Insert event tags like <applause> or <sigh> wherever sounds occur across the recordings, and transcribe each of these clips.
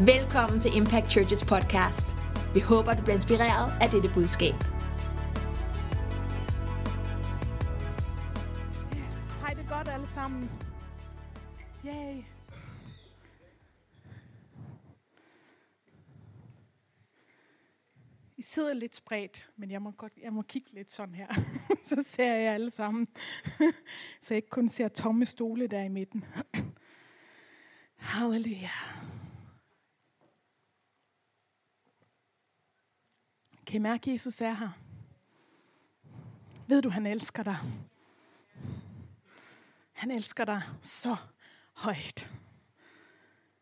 Velkommen til Impact Churches podcast. Vi håber, du bliver inspireret af dette budskab. Yes. Hej det godt alle sammen. Yay. I sidder lidt spredt, men jeg må, godt, jeg må kigge lidt sådan her. <laughs> Så ser jeg alle sammen. <laughs> Så jeg ikke kun ser tomme stole der i midten. Halleluja. Kan I mærke, at Jesus er her? Ved du, han elsker dig? Han elsker dig så højt.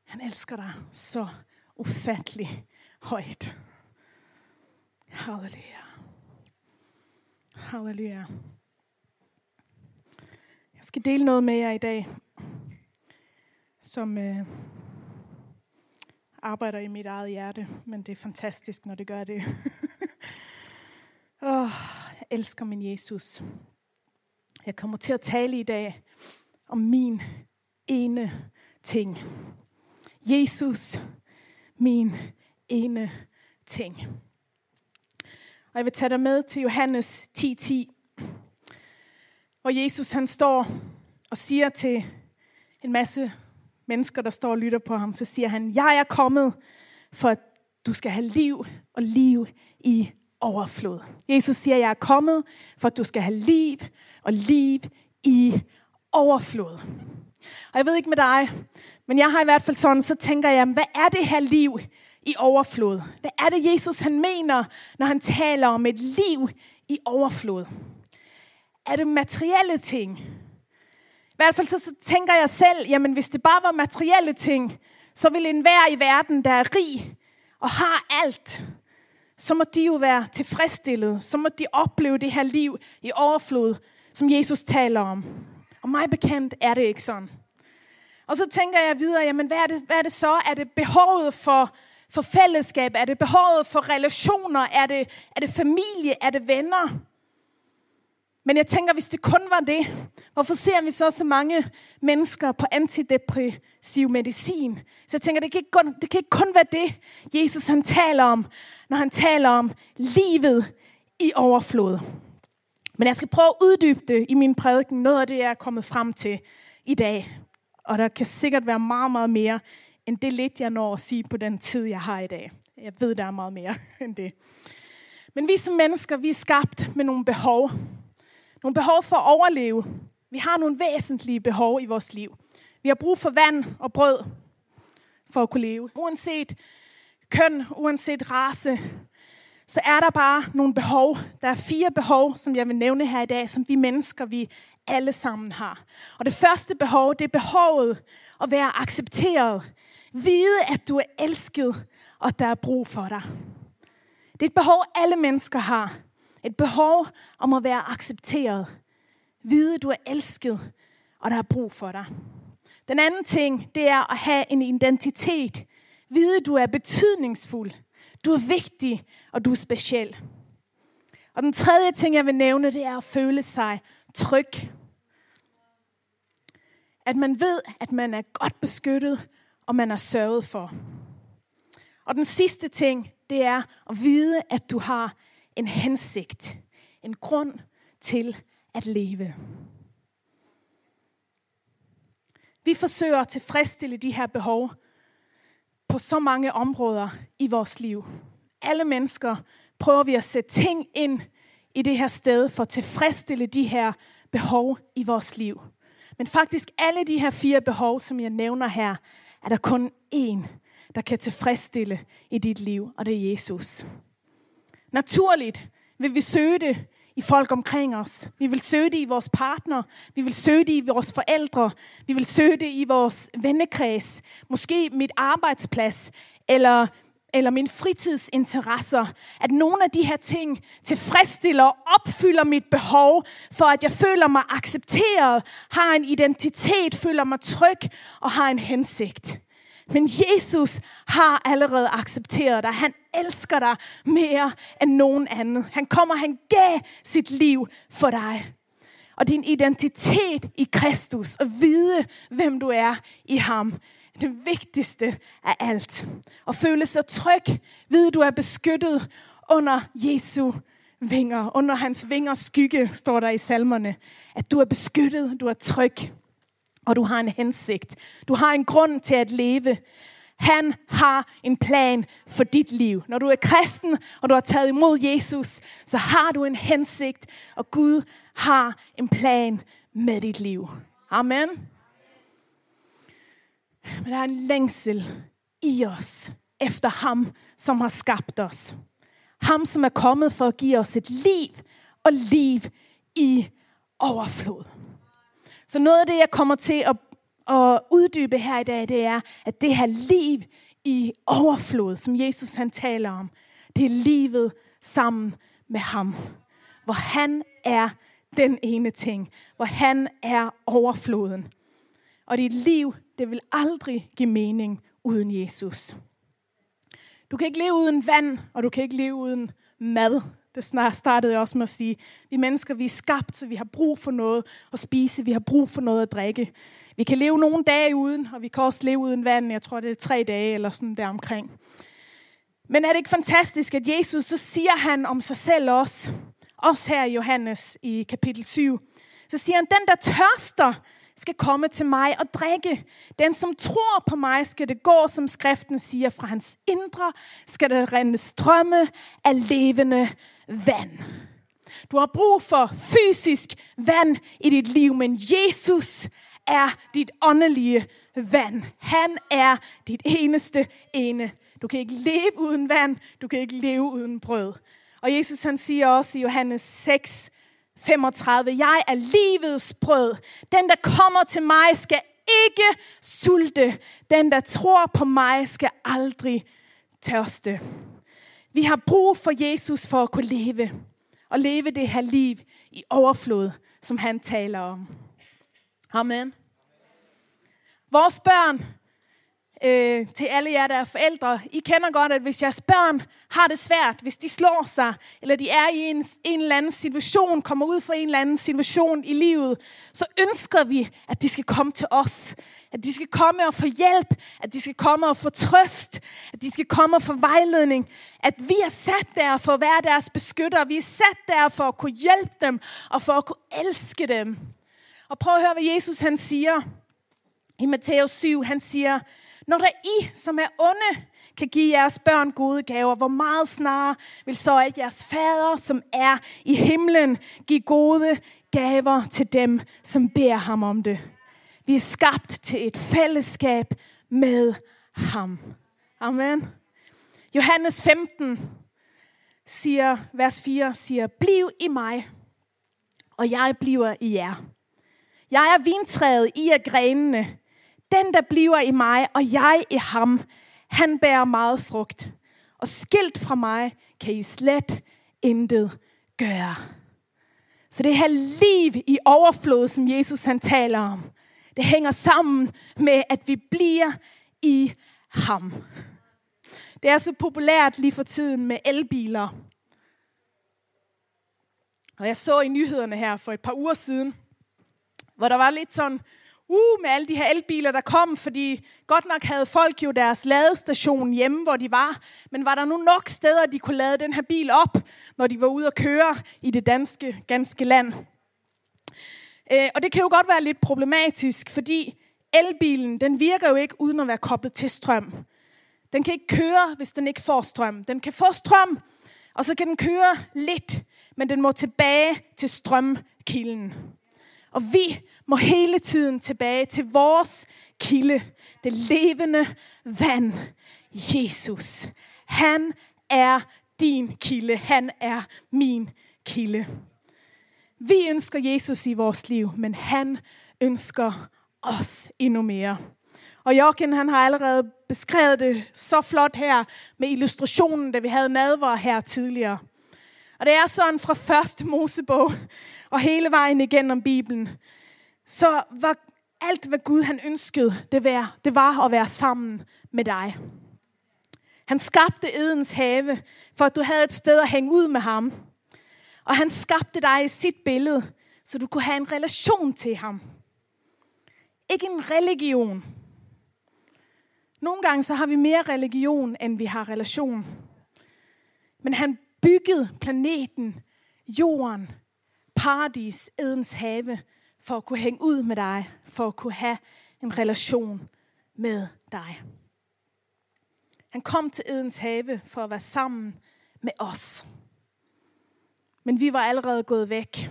Han elsker dig så ufattelig højt. Halleluja. Halleluja. Jeg skal dele noget med jer i dag, som øh, arbejder i mit eget hjerte, men det er fantastisk, når det gør det elsker min Jesus. Jeg kommer til at tale i dag om min ene ting. Jesus, min ene ting. Og jeg vil tage dig med til Johannes 10.10, 10, hvor Jesus han står og siger til en masse mennesker, der står og lytter på ham, så siger han, jeg er kommet for at du skal have liv og liv i overflod. Jesus siger, jeg er kommet for at du skal have liv og liv i overflod. Og jeg ved ikke med dig, men jeg har i hvert fald sådan, så tænker jeg, hvad er det her liv i overflod? Hvad er det, Jesus han mener, når han taler om et liv i overflod? Er det materielle ting? I hvert fald så, så tænker jeg selv, jamen hvis det bare var materielle ting, så ville enhver i verden, der er rig og har alt, så må de jo være tilfredsstillet. Så må de opleve det her liv i overflod, som Jesus taler om. Og mig bekendt er det ikke sådan. Og så tænker jeg videre, jamen hvad er det, hvad er det så? Er det behovet for, for fællesskab? Er det behovet for relationer? Er det, er det familie? Er det venner? Men jeg tænker, hvis det kun var det, hvorfor ser vi så så mange mennesker på antidepressiv medicin? Så jeg tænker, det kan ikke kun, det kan ikke kun være det, Jesus han taler om, når han taler om livet i overflod. Men jeg skal prøve at uddybe det i min prædiken, noget af det, jeg er kommet frem til i dag. Og der kan sikkert være meget, meget mere, end det lidt, jeg når at sige på den tid, jeg har i dag. Jeg ved, der er meget mere <laughs> end det. Men vi som mennesker, vi er skabt med nogle behov. Nogle behov for at overleve. Vi har nogle væsentlige behov i vores liv. Vi har brug for vand og brød for at kunne leve. Uanset køn, uanset race, så er der bare nogle behov. Der er fire behov, som jeg vil nævne her i dag, som vi mennesker, vi alle sammen har. Og det første behov, det er behovet at være accepteret. Vide, at du er elsket, og der er brug for dig. Det er et behov, alle mennesker har. Et behov om at være accepteret. Vide, du er elsket, og der er brug for dig. Den anden ting, det er at have en identitet. Vide, du er betydningsfuld. Du er vigtig, og du er speciel. Og den tredje ting, jeg vil nævne, det er at føle sig tryg. At man ved, at man er godt beskyttet, og man er sørget for. Og den sidste ting, det er at vide, at du har en hensigt. En grund til at leve. Vi forsøger at tilfredsstille de her behov på så mange områder i vores liv. Alle mennesker prøver vi at sætte ting ind i det her sted for at tilfredsstille de her behov i vores liv. Men faktisk alle de her fire behov, som jeg nævner her, er der kun én, der kan tilfredsstille i dit liv, og det er Jesus. Naturligt vil vi søge det i folk omkring os. Vi vil søge det i vores partner. Vi vil søge det i vores forældre. Vi vil søge det i vores vennekreds. Måske mit arbejdsplads. Eller, eller mine fritidsinteresser. At nogle af de her ting tilfredsstiller og opfylder mit behov, for at jeg føler mig accepteret, har en identitet, føler mig tryg og har en hensigt. Men Jesus har allerede accepteret dig. Han elsker dig mere end nogen anden. Han kommer, han gav sit liv for dig. Og din identitet i Kristus, og vide, hvem du er i ham, det vigtigste af alt. Og føle sig tryg, vide, du er beskyttet under Jesu vinger. Under hans vingers skygge, står der i salmerne. At du er beskyttet, du er tryg, og du har en hensigt. Du har en grund til at leve. Han har en plan for dit liv. Når du er kristen, og du har taget imod Jesus, så har du en hensigt, og Gud har en plan med dit liv. Amen. Men der er en længsel i os efter ham, som har skabt os. Ham, som er kommet for at give os et liv og liv i overflod. Så noget af det, jeg kommer til at, at uddybe her i dag, det er, at det her liv i overflod, som Jesus han taler om, det er livet sammen med ham. Hvor han er den ene ting. Hvor han er overfloden. Og dit liv, det vil aldrig give mening uden Jesus. Du kan ikke leve uden vand, og du kan ikke leve uden mad. Det startede jeg også med at sige. Vi mennesker, vi er skabt, så vi har brug for noget at spise. Vi har brug for noget at drikke. Vi kan leve nogle dage uden, og vi kan også leve uden vand. Jeg tror, det er tre dage eller sådan der omkring. Men er det ikke fantastisk, at Jesus, så siger han om sig selv også, også her i Johannes i kapitel 7, så siger han, den der tørster, skal komme til mig og drikke. Den, som tror på mig, skal det gå, som skriften siger, fra hans indre skal der rende strømme af levende vand. Du har brug for fysisk vand i dit liv, men Jesus er dit åndelige vand. Han er dit eneste ene. Du kan ikke leve uden vand, du kan ikke leve uden brød. Og Jesus han siger også i Johannes 6, 35. Jeg er livets brød. Den, der kommer til mig, skal ikke sulte. Den, der tror på mig, skal aldrig tørste. Vi har brug for Jesus for at kunne leve. Og leve det her liv i overflod, som han taler om. Amen. Vores børn, øh, til alle jer, der er forældre. I kender godt, at hvis jeres børn har det svært, hvis de slår sig, eller de er i en, en eller anden situation, kommer ud for en eller anden situation i livet, så ønsker vi, at de skal komme til os. At de skal komme og få hjælp, at de skal komme og få trøst, at de skal komme og få vejledning. At vi er sat der for at være deres beskytter, vi er sat der for at kunne hjælpe dem, og for at kunne elske dem. Og prøv at høre, hvad Jesus han siger i Matthæus 7. Han siger, når der I, som er onde, kan give jeres børn gode gaver, hvor meget snarere vil så at jeres fader, som er i himlen, give gode gaver til dem, som beder ham om det. Vi er skabt til et fællesskab med ham. Amen. Johannes 15 siger, vers 4 siger, bliv i mig, og jeg bliver i jer. Jeg er vintræet, I er grenene. Den, der bliver i mig, og jeg i ham, han bærer meget frugt. Og skilt fra mig, kan I slet intet gøre. Så det her liv i overflod, som Jesus han taler om, det hænger sammen med, at vi bliver i ham. Det er så populært lige for tiden med elbiler. Og jeg så i nyhederne her for et par uger siden, hvor der var lidt sådan uh, med alle de her elbiler, der kom, fordi godt nok havde folk jo deres ladestation hjemme, hvor de var, men var der nu nok steder, de kunne lade den her bil op, når de var ude at køre i det danske, ganske land. Øh, og det kan jo godt være lidt problematisk, fordi elbilen, den virker jo ikke uden at være koblet til strøm. Den kan ikke køre, hvis den ikke får strøm. Den kan få strøm, og så kan den køre lidt, men den må tilbage til strømkilden. Og vi må hele tiden tilbage til vores kilde, det levende vand, Jesus. Han er din kilde. Han er min kilde. Vi ønsker Jesus i vores liv, men han ønsker os endnu mere. Og Jokken, han har allerede beskrevet det så flot her med illustrationen, da vi havde nadver her tidligere. Og det er sådan fra første Mosebog og hele vejen igennem Bibelen, så var alt, hvad Gud han ønskede, det var, det var at være sammen med dig. Han skabte Edens have, for at du havde et sted at hænge ud med ham. Og han skabte dig i sit billede, så du kunne have en relation til ham. Ikke en religion. Nogle gange så har vi mere religion, end vi har relation. Men han byggede planeten, jorden, paradis, Edens have, for at kunne hænge ud med dig, for at kunne have en relation med dig. Han kom til Edens have for at være sammen med os. Men vi var allerede gået væk.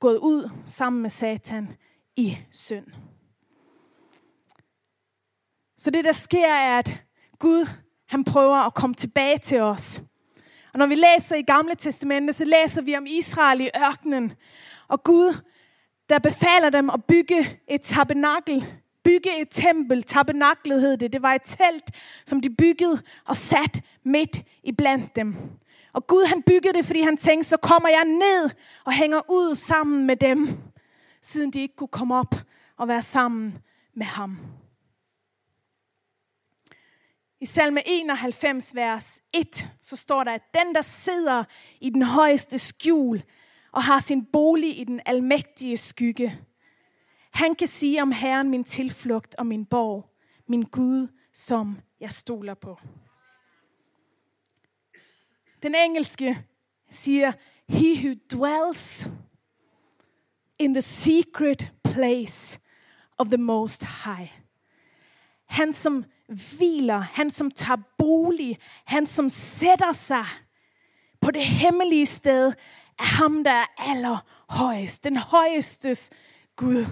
Gået ud sammen med Satan i synd. Så det, der sker, er, at Gud han prøver at komme tilbage til os. Og når vi læser i Gamle Testamente, så læser vi om Israel i ørkenen. Og Gud, der befaler dem at bygge et tabernakel, bygge et tempel. Tabernaklet hed det. Det var et telt, som de byggede og sat midt i blandt dem. Og Gud han byggede det, fordi han tænkte, så kommer jeg ned og hænger ud sammen med dem, siden de ikke kunne komme op og være sammen med ham. I salme 91, vers 1, så står der, at den, der sidder i den højeste skjul og har sin bolig i den almægtige skygge, han kan sige om Herren min tilflugt og min borg, min Gud, som jeg stoler på. Den engelske siger, he who dwells in the secret place of the most high. Han som hviler, han som tager bolig, han som sætter sig på det hemmelige sted, er ham, der er allerhøjest, den højestes Gud.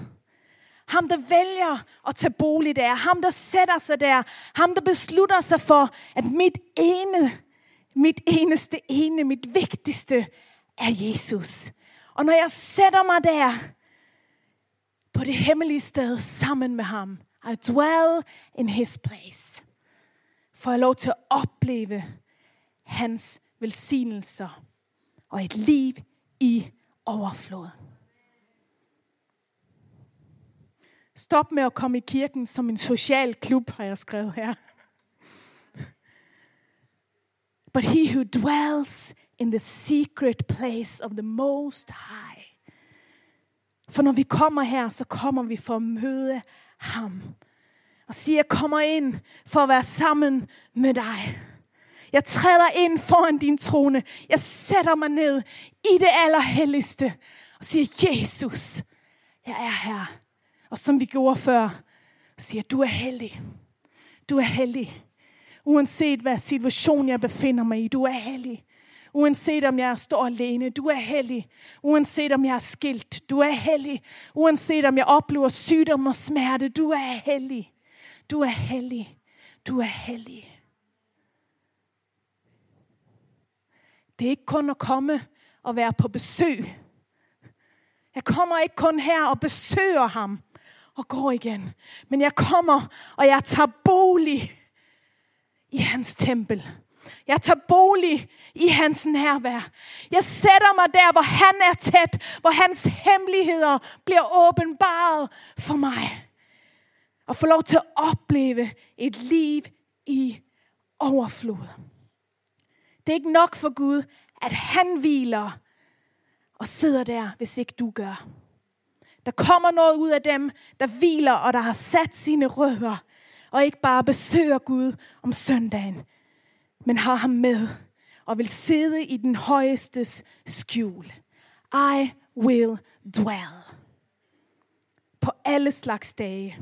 Ham, der vælger at tage bolig der. Ham, der sætter sig der. Ham, der beslutter sig for, at mit ene, mit eneste ene, mit vigtigste er Jesus. Og når jeg sætter mig der på det hemmelige sted sammen med ham, i dwell in his place. Får jeg lov til at opleve hans velsignelser og et liv i overflod. Stop med at komme i kirken som en social klub, har jeg skrevet her. But he who dwells in the secret place of the most high. For når vi kommer her, så kommer vi for at møde ham. Og siger, jeg kommer ind for at være sammen med dig. Jeg træder ind foran din trone. Jeg sætter mig ned i det allerhelligste og siger, Jesus, jeg er her. Og som vi gjorde før, siger, du er hellig. Du er hellig. Uanset hvad situation jeg befinder mig i, du er hellig. Uanset om jeg står alene, du er hellig. Uanset om jeg er skilt, du er hellig. Uanset om jeg oplever sygdom og smerte, du er hellig. Du er hellig. Du er hellig. Det er ikke kun at komme og være på besøg. Jeg kommer ikke kun her og besøger ham og går igen. Men jeg kommer, og jeg tager bolig i hans tempel. Jeg tager bolig i hans nærvær. Jeg sætter mig der, hvor han er tæt, hvor hans hemmeligheder bliver åbenbaret for mig. Og får lov til at opleve et liv i overflod. Det er ikke nok for Gud, at han hviler og sidder der, hvis ikke du gør. Der kommer noget ud af dem, der hviler og der har sat sine rødder, og ikke bare besøger Gud om søndagen, men har ham med og vil sidde i den højestes skjul. I will dwell. På alle slags dage.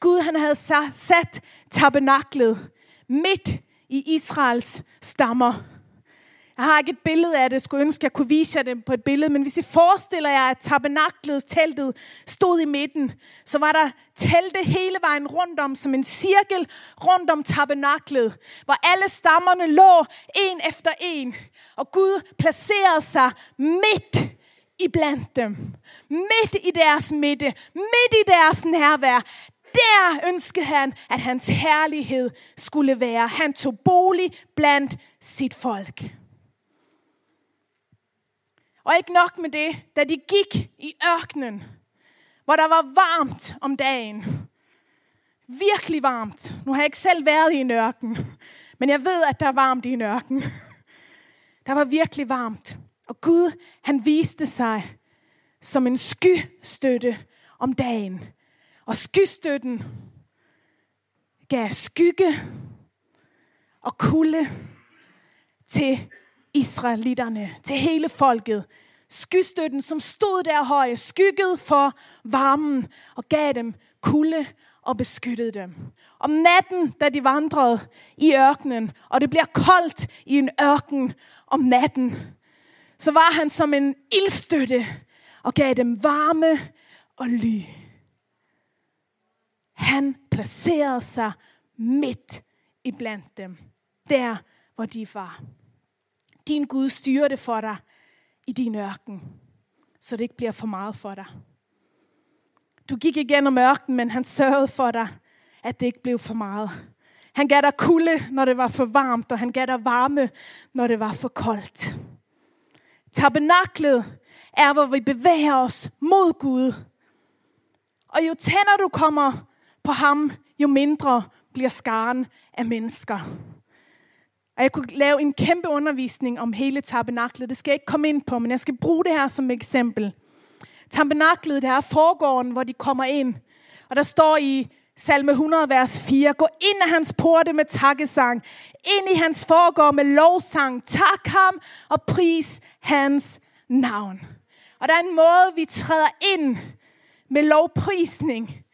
Gud han havde sat tabernaklet midt i Israels stammer. Jeg har ikke et billede af det, jeg skulle ønske, jeg kunne vise jer det på et billede, men hvis I forestiller jer, at tabernaklets teltet, stod i midten, så var der telte hele vejen rundt om, som en cirkel rundt om tabernaklet, hvor alle stammerne lå en efter en, og Gud placerede sig midt i blandt dem. Midt i deres midte, midt i deres nærvær. Der ønskede han, at hans herlighed skulle være. Han tog bolig blandt sit folk. Og ikke nok med det, da de gik i ørkenen, hvor der var varmt om dagen. Virkelig varmt. Nu har jeg ikke selv været i en ørken, men jeg ved, at der er varmt i en ørken. Der var virkelig varmt. Og Gud, han viste sig som en skystøtte om dagen. Og skystøtten gav skygge og kulde til israelitterne, til hele folket. Skystøtten, som stod der høje, skygget for varmen og gav dem kulde og beskyttede dem. Om natten, da de vandrede i ørkenen, og det bliver koldt i en ørken om natten, så var han som en ildstøtte og gav dem varme og ly. Han placerede sig midt i dem, der hvor de var. Din Gud styrer det for dig i din ørken, så det ikke bliver for meget for dig. Du gik igennem ørkenen, men han sørgede for dig, at det ikke blev for meget. Han gav dig kulde, når det var for varmt, og han gav dig varme, når det var for koldt. Tabernaklet er, hvor vi bevæger os mod Gud. Og jo tænder du kommer på ham, jo mindre bliver skaren af mennesker. Og jeg kunne lave en kæmpe undervisning om hele tabernaklet. Det skal jeg ikke komme ind på, men jeg skal bruge det her som eksempel. Tabernaklet, det er forgården, hvor de kommer ind. Og der står i salme 100, vers 4, gå ind af hans porte med takkesang, ind i hans forgård med lovsang, tak ham og pris hans navn. Og der er en måde, vi træder ind med lovprisning.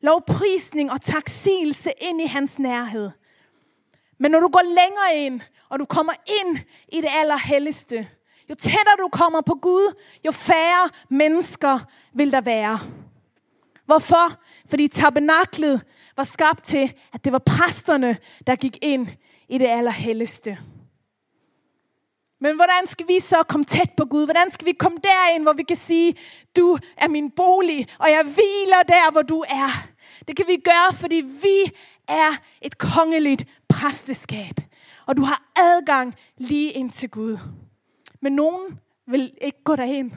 Lovprisning og taksigelse ind i hans nærhed. Men når du går længere ind, og du kommer ind i det allerhelligste, jo tættere du kommer på Gud, jo færre mennesker vil der være. Hvorfor? Fordi tabernaklet var skabt til, at det var præsterne, der gik ind i det allerhelligste. Men hvordan skal vi så komme tæt på Gud? Hvordan skal vi komme derind, hvor vi kan sige, du er min bolig, og jeg hviler der, hvor du er. Det kan vi gøre, fordi vi er et kongeligt præsteskab. Og du har adgang lige ind til Gud. Men nogen vil ikke gå derind.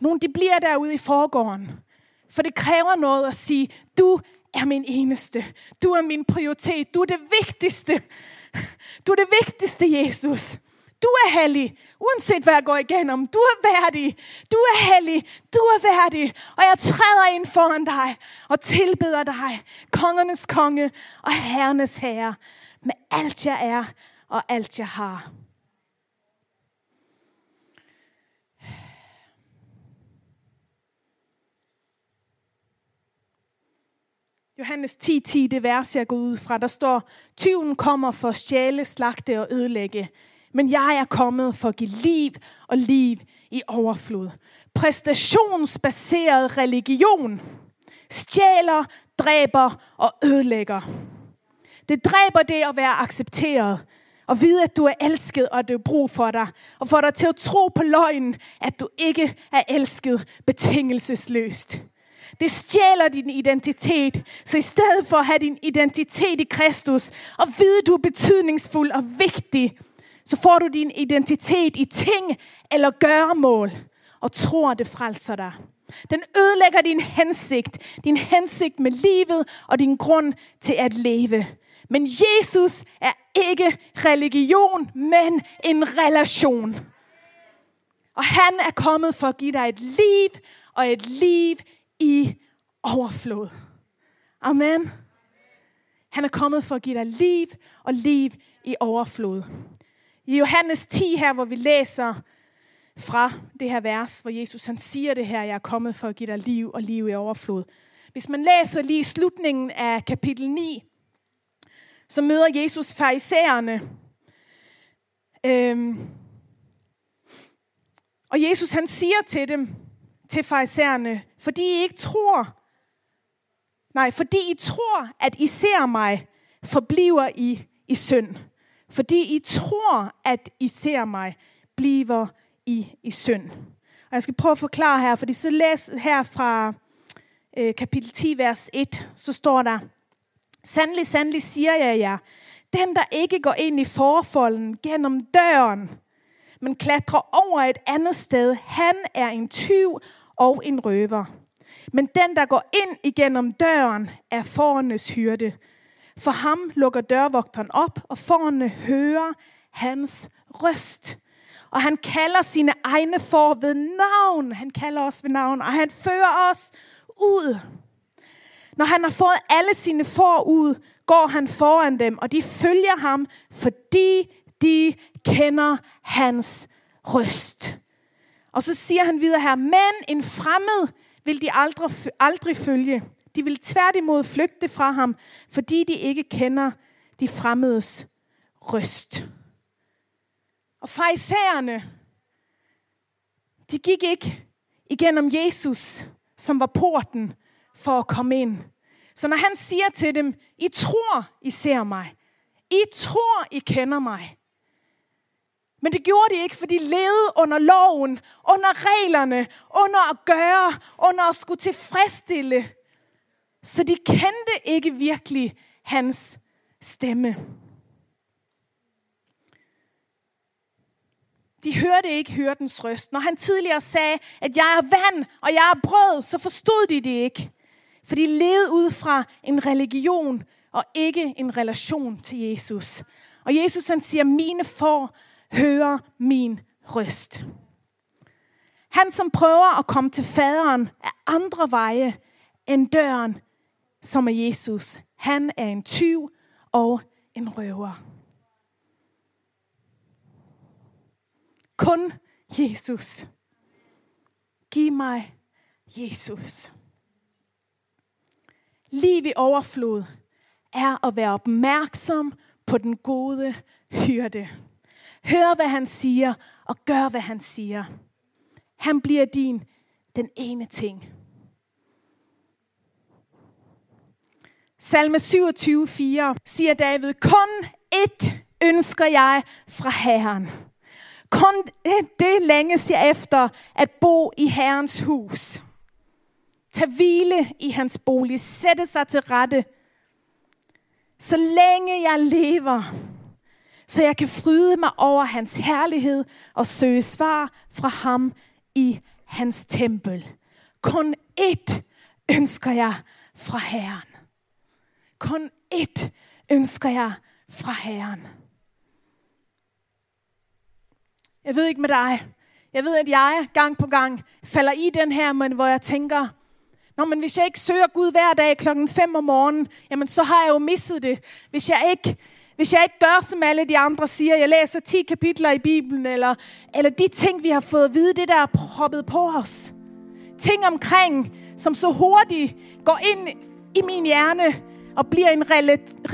Nogen de bliver derude i forgården. For det kræver noget at sige, du er min eneste. Du er min prioritet. Du er det vigtigste. Du er det vigtigste, Jesus. Du er hellig, uanset hvad jeg går igennem. Du er værdig. Du er hellig. Du er værdig. Og jeg træder ind foran dig og tilbeder dig, kongernes konge og herrenes herre, med alt jeg er og alt jeg har. Johannes 10, 10, det vers, jeg går ud fra, der står, tyven kommer for at stjæle, slagte og ødelægge. Men jeg er kommet for at give liv og liv i overflod. Præstationsbaseret religion stjæler, dræber og ødelægger. Det dræber det at være accepteret. Og vide, at du er elsket, og at det er brug for dig. Og få dig til at tro på løgnen, at du ikke er elsket betingelsesløst. Det stjæler din identitet. Så i stedet for at have din identitet i Kristus, og vide, at du er betydningsfuld og vigtig, så får du din identitet i ting eller gøremål, og tror, det frelser dig. Den ødelægger din hensigt, din hensigt med livet og din grund til at leve. Men Jesus er ikke religion, men en relation. Og han er kommet for at give dig et liv og et liv i overflod. Amen. Han er kommet for at give dig liv og liv i overflod. I Johannes 10 her, hvor vi læser fra det her vers, hvor Jesus han siger det her, jeg er kommet for at give dig liv og liv i overflod. Hvis man læser lige slutningen af kapitel 9, så møder Jesus farisæerne. Øhm, og Jesus han siger til dem, til farisæerne, fordi I ikke tror, nej, fordi I tror, at I ser mig, forbliver I i synd. Fordi I tror, at I ser mig, bliver I i synd. Og jeg skal prøve at forklare her, fordi så læs her fra øh, kapitel 10, vers 1, så står der, Sandelig, sandelig siger jeg jer, den der ikke går ind i forfolden gennem døren, men klatrer over et andet sted, han er en tyv og en røver. Men den, der går ind igennem døren, er forernes hyrde. For ham lukker dørvogteren op, og forne hører hans røst. Og han kalder sine egne for ved navn. Han kalder os ved navn, og han fører os ud. Når han har fået alle sine får ud, går han foran dem, og de følger ham, fordi de kender hans røst. Og så siger han videre her, men en fremmed vil de aldrig, aldrig følge. De vil tværtimod flygte fra ham, fordi de ikke kender de fremmedes røst. Og farisæerne, de gik ikke igennem Jesus, som var porten for at komme ind. Så når han siger til dem, I tror, I ser mig. I tror, I kender mig. Men det gjorde de ikke, for de levede under loven, under reglerne, under at gøre, under at skulle tilfredsstille. Så de kendte ikke virkelig hans stemme. De hørte ikke hyrdens røst. Når han tidligere sagde, at jeg er vand og jeg er brød, så forstod de det ikke. For de levede ud fra en religion og ikke en relation til Jesus. Og Jesus han siger, mine får hører min røst. Han som prøver at komme til faderen af andre veje end døren, som er Jesus. Han er en tyv og en røver. Kun Jesus. Giv mig Jesus. Liv i overflod er at være opmærksom på den gode hyrde. Hør, hvad han siger, og gør, hvad han siger. Han bliver din den ene ting. Salme 27, 4 siger David, kun ét ønsker jeg fra Herren. Kun det længes jeg efter at bo i Herrens hus. Tag hvile i hans bolig, sætte sig til rette. Så længe jeg lever, så jeg kan fryde mig over hans herlighed og søge svar fra ham i hans tempel. Kun ét ønsker jeg fra Herren. Kun ét ønsker jeg fra Herren. Jeg ved ikke med dig. Jeg ved, at jeg gang på gang falder i den her, men hvor jeg tænker, Nå, men hvis jeg ikke søger Gud hver dag klokken 5 om morgenen, jamen så har jeg jo misset det. Hvis jeg ikke hvis jeg ikke gør, som alle de andre siger, jeg læser 10 kapitler i Bibelen, eller, eller de ting, vi har fået at vide, det der er proppet på os. Ting omkring, som så hurtigt går ind i min hjerne, og bliver en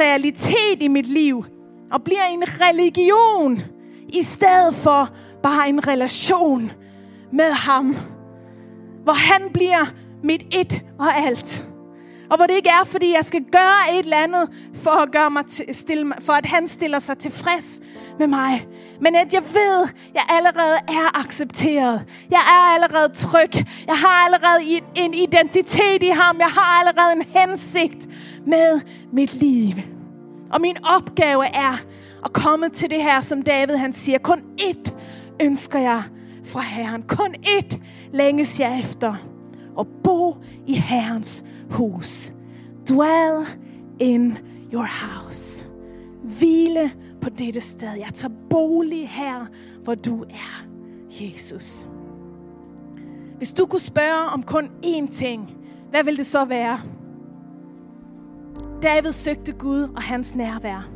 realitet i mit liv, og bliver en religion, i stedet for bare en relation med ham, hvor han bliver mit et og alt. Og hvor det ikke er, fordi jeg skal gøre et eller andet, for at, gøre mig til, stille for at han stiller sig tilfreds med mig. Men at jeg ved, at jeg allerede er accepteret. Jeg er allerede tryg. Jeg har allerede en identitet i ham. Jeg har allerede en hensigt med mit liv. Og min opgave er at komme til det her, som David han siger. Kun ét ønsker jeg fra Herren. Kun ét længes jeg efter. Og bo i Herrens hus. Dwell in your house. Hvile på dette sted. Jeg tager bolig her, hvor du er, Jesus. Hvis du kunne spørge om kun én ting, hvad vil det så være? David søgte Gud og hans nærvær.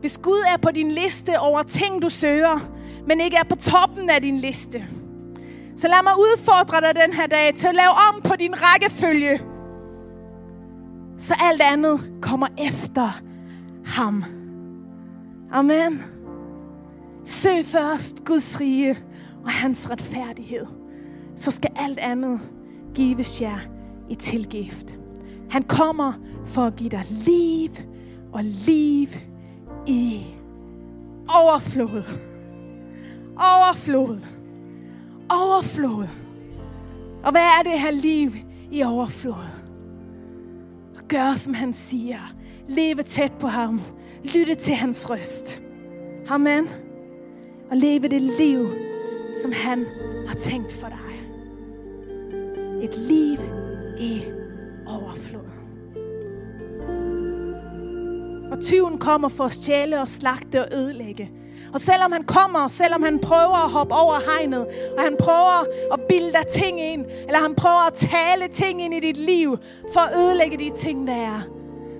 Hvis Gud er på din liste over ting, du søger, men ikke er på toppen af din liste, så lad mig udfordre dig den her dag til at lave om på din rækkefølge. Så alt andet kommer efter ham. Amen. Søg først Guds rige og hans retfærdighed. Så skal alt andet gives jer i tilgift. Han kommer for at give dig liv og liv i overflod. Overflod overflod. Og hvad er det her liv i overflod? At gøre, som han siger. Leve tæt på ham. Lytte til hans røst. Amen. Og leve det liv, som han har tænkt for dig. Et liv i overflod. Og tyven kommer for at stjæle og slagte og ødelægge. Og selvom han kommer, selvom han prøver at hoppe over hegnet, og han prøver at bilde dig ting ind, eller han prøver at tale ting ind i dit liv, for at ødelægge de ting, der er,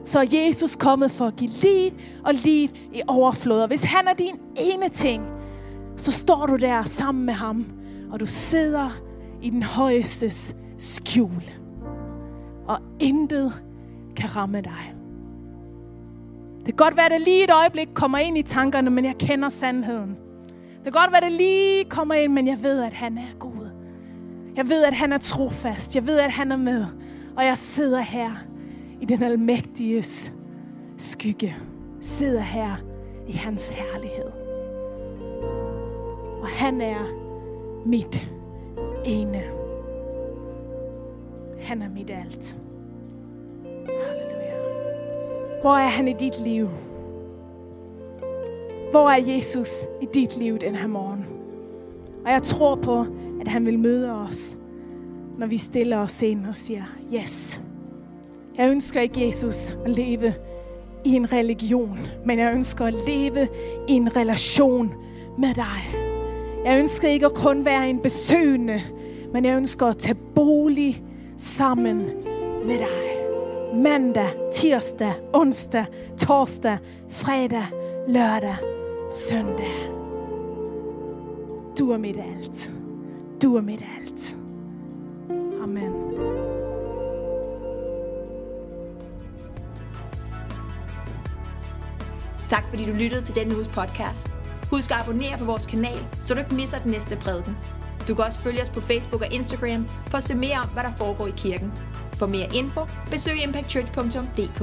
så er Jesus kommet for at give liv og liv i overflod. Og hvis han er din ene ting, så står du der sammen med ham, og du sidder i den højestes skjul. Og intet kan ramme dig. Det kan godt være, at det lige et øjeblik kommer ind i tankerne, men jeg kender sandheden. Det kan godt være, at det lige kommer ind, men jeg ved, at han er god. Jeg ved, at han er trofast. Jeg ved, at han er med. Og jeg sidder her i den almægtiges skygge. Sidder her i hans herlighed. Og han er mit ene. Han er mit alt. Halleluja. Hvor er han i dit liv? Hvor er Jesus i dit liv den her morgen? Og jeg tror på, at han vil møde os, når vi stiller os ind og siger, yes. Jeg ønsker ikke, Jesus, at leve i en religion, men jeg ønsker at leve i en relation med dig. Jeg ønsker ikke at kun være en besøgende, men jeg ønsker at tage bolig sammen med dig. Mandag, tirsdag, onsdag, torsdag, fredag, lørdag, søndag. Du er mit alt. Du er mit alt. Amen. Tak fordi du lyttede til denne uges podcast. Husk at abonnere på vores kanal, så du ikke misser den næste prædiken. Du kan også følge os på Facebook og Instagram for at se mere om, hvad der foregår i kirken. For mere info, besøg impactchurch.dk.